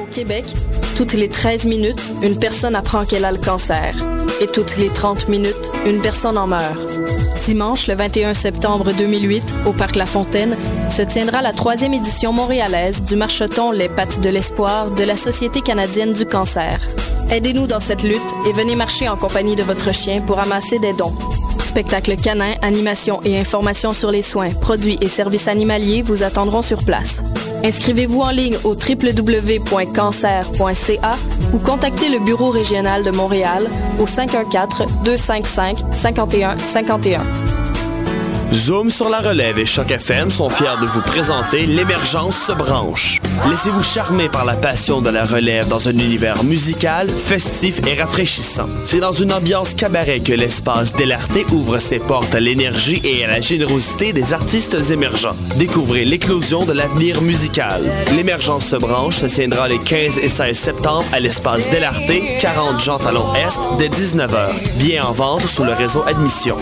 Au Québec, toutes les 13 minutes, une personne apprend qu'elle a le cancer. Et toutes les 30 minutes, une personne en meurt. Dimanche, le 21 septembre 2008, au Parc La Fontaine, se tiendra la troisième édition montréalaise du marcheton Les Pattes de l'Espoir de la Société canadienne du cancer. Aidez-nous dans cette lutte et venez marcher en compagnie de votre chien pour amasser des dons. Spectacles canins, animations et informations sur les soins, produits et services animaliers vous attendront sur place. Inscrivez-vous en ligne au www.cancer.ca ou contactez le Bureau régional de Montréal au 514-255-5151. Zoom sur la relève et Choc FM sont fiers de vous présenter L'émergence se branche. Laissez-vous charmer par la passion de la relève dans un univers musical, festif et rafraîchissant. C'est dans une ambiance cabaret que l'espace Delarté ouvre ses portes à l'énergie et à la générosité des artistes émergents. Découvrez l'éclosion de l'avenir musical. L'émergence se branche se tiendra les 15 et 16 septembre à l'espace Delarté, 40 Jean Talon Est, dès 19h. Bien en vente sur le réseau Admission.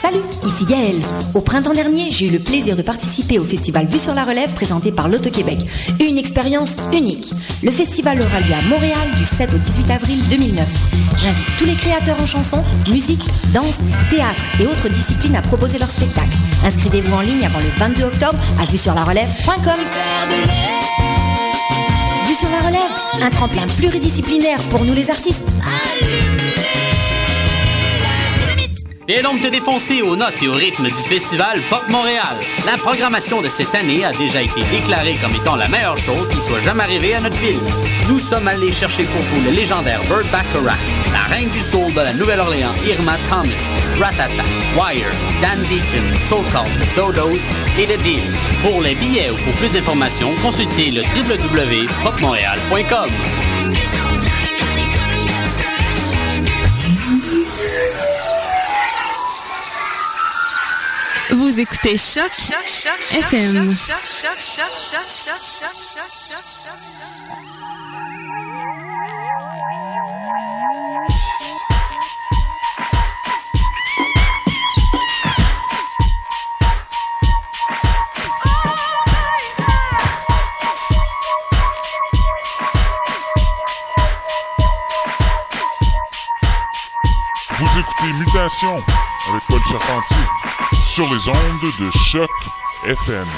Salut, ici Gaëlle. Au printemps dernier, j'ai eu le plaisir de participer au festival Vue sur la Relève présenté par l'Auto-Québec. Une expérience unique. Le festival aura lieu à Montréal du 7 au 18 avril 2009. J'invite tous les créateurs en chanson, musique, danse, théâtre et autres disciplines à proposer leur spectacle. Inscrivez-vous en ligne avant le 22 octobre à vue sur la relève.com. Vue sur la relève, un tremplin pluridisciplinaire pour nous les artistes. Viens donc te défoncer aux notes et au rythme du festival Pop Montréal. La programmation de cette année a déjà été déclarée comme étant la meilleure chose qui soit jamais arrivée à notre ville. Nous sommes allés chercher pour vous le légendaire Burt Bacharach, la reine du soul de la Nouvelle-Orléans Irma Thomas, Ratata, Wire, Dan Deacon, Soul The Dodos et The Deal. Pour les billets ou pour plus d'informations, consultez le www.popmontréal.com. Vous écoutez Choc FM. Vous écoutez Mutation avec Paul Charpentier sur les ondes de choc FM.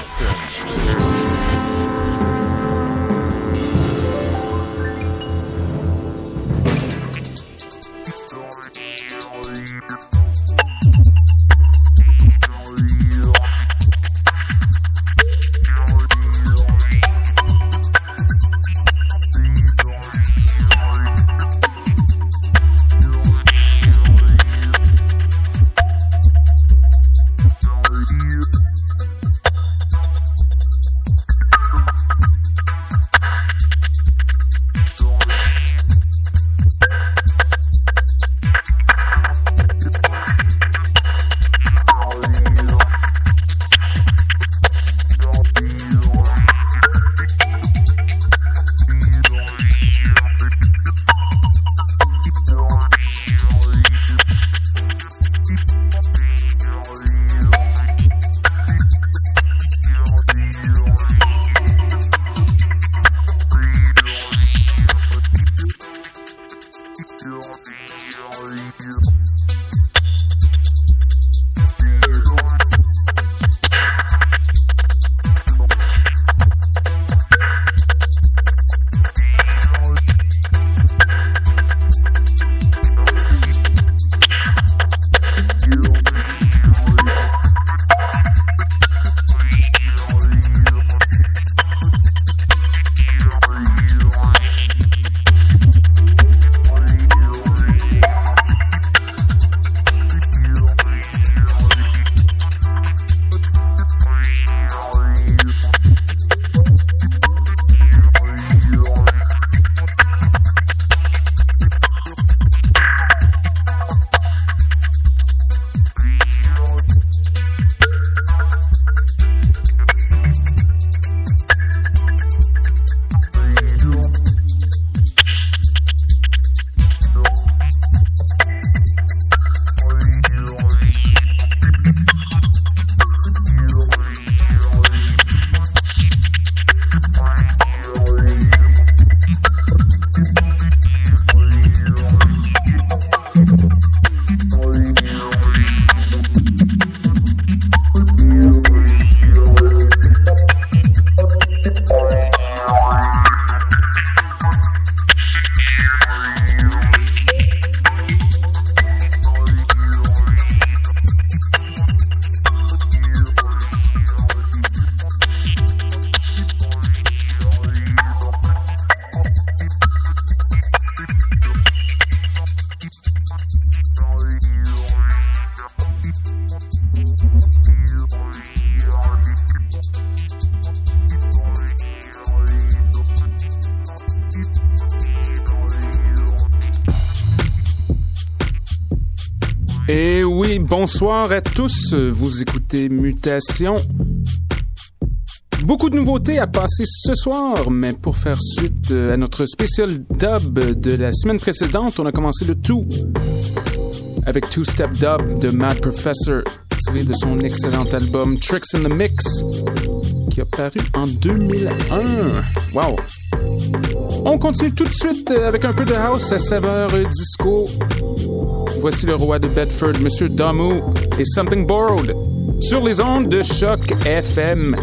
Et oui, bonsoir à tous. Vous écoutez Mutation. Beaucoup de nouveautés à passer ce soir, mais pour faire suite à notre spécial dub de la semaine précédente, on a commencé le tout avec Two Step Dub de Mad Professor, tiré de son excellent album Tricks in the Mix, qui a paru en 2001. Wow! On continue tout de suite avec un peu de house à saveur disco. Voici le roi de Bedford, Monsieur Damu, et Something Borrowed, sur les ondes de choc FM.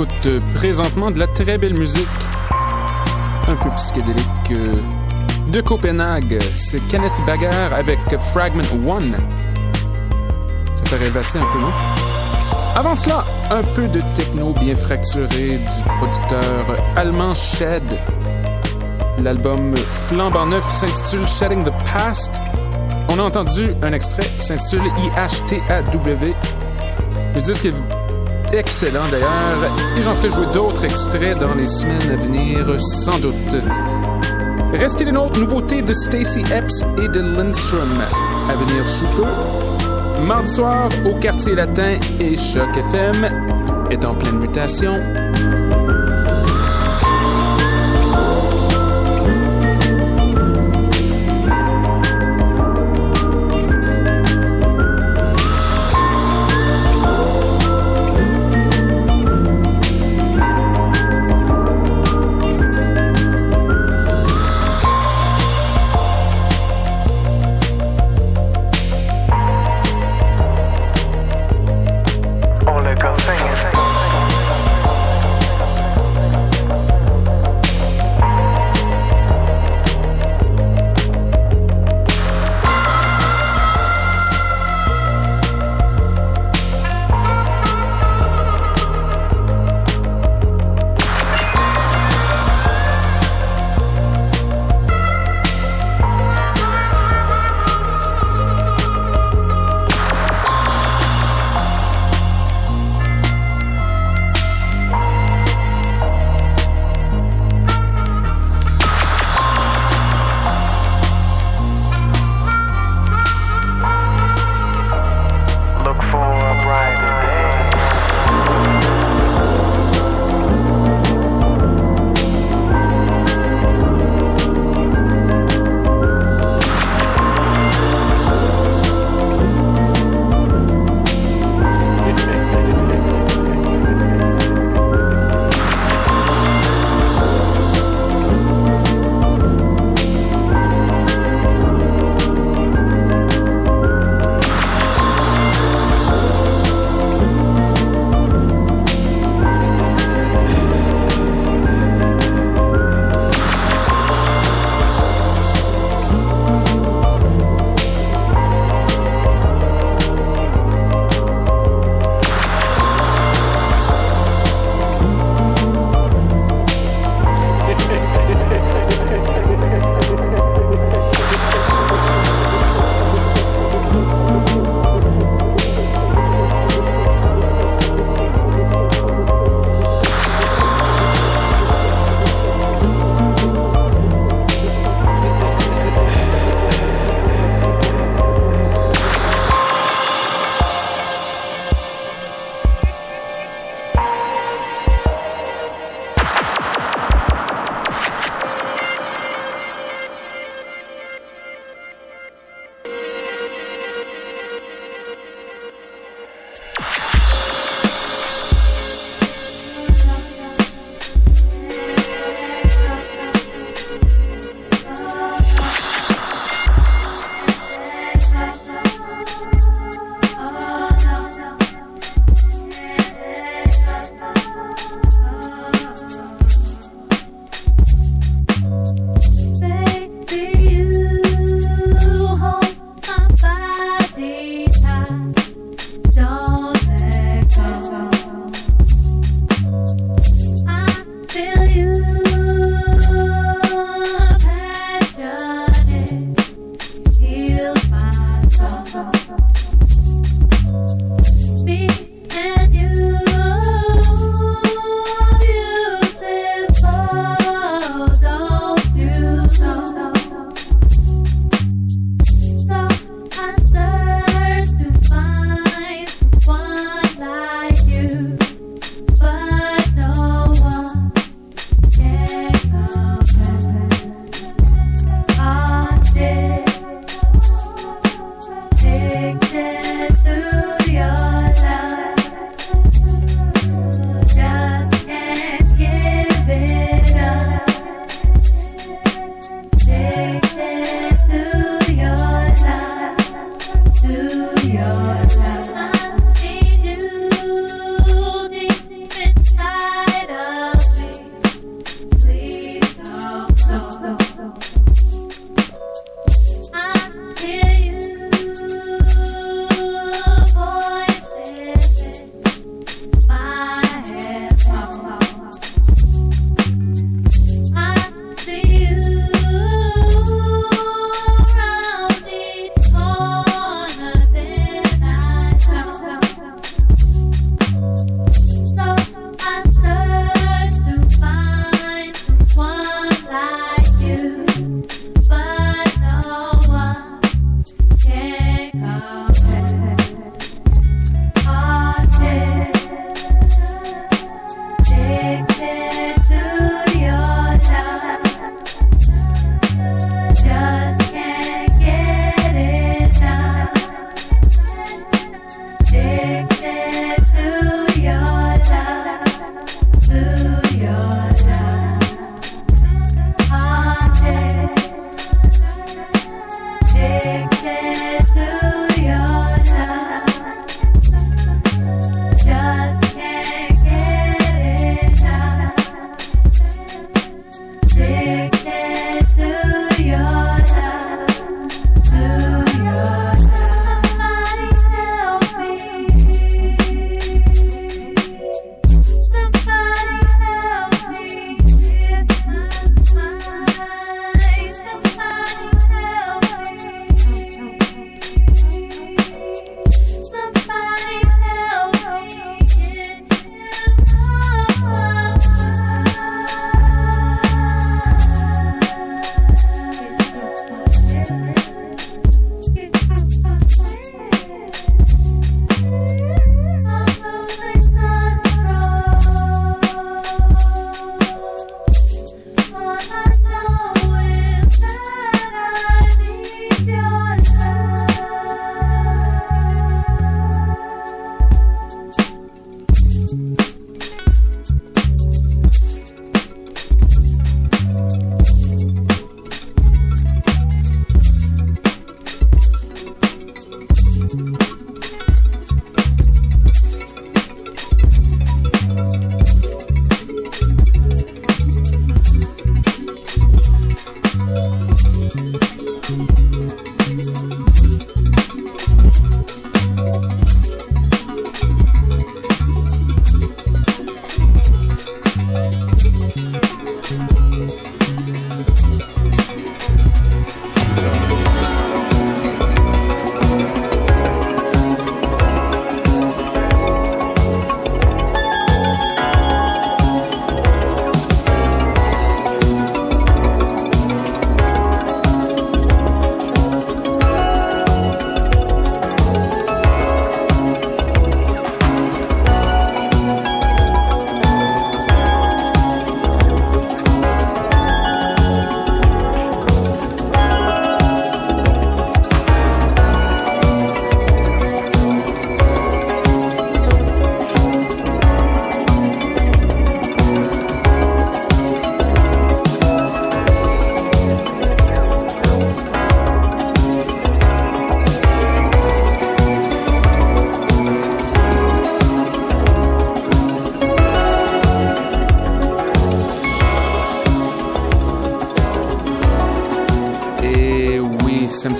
Écoute euh, présentement de la très belle musique, un peu psychédélique euh, de Copenhague. C'est Kenneth Bagar avec Fragment One. Ça fait rêvasser un peu, non? Avant cela, un peu de techno bien fracturé du producteur allemand Shed. L'album flambant neuf s'intitule Shedding the Past. On a entendu un extrait qui s'intitule IHTAW. Le disque est excellent d'ailleurs et j'en ferai jouer d'autres extraits dans les semaines à venir sans doute. Restez les nôtres, nouveautés de Stacy Epps et de Lindstrom à venir sous peu. Mardi soir au quartier latin et Choc FM est en pleine mutation.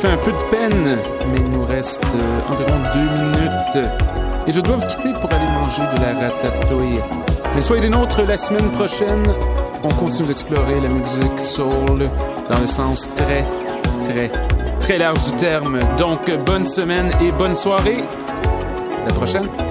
Fait un peu de peine, mais il nous reste euh, environ deux minutes. Et je dois vous quitter pour aller manger de la ratatouille. Mais soyez des nôtres la semaine prochaine. On continue d'explorer la musique soul dans le sens très, très, très large du terme. Donc, bonne semaine et bonne soirée. À la prochaine.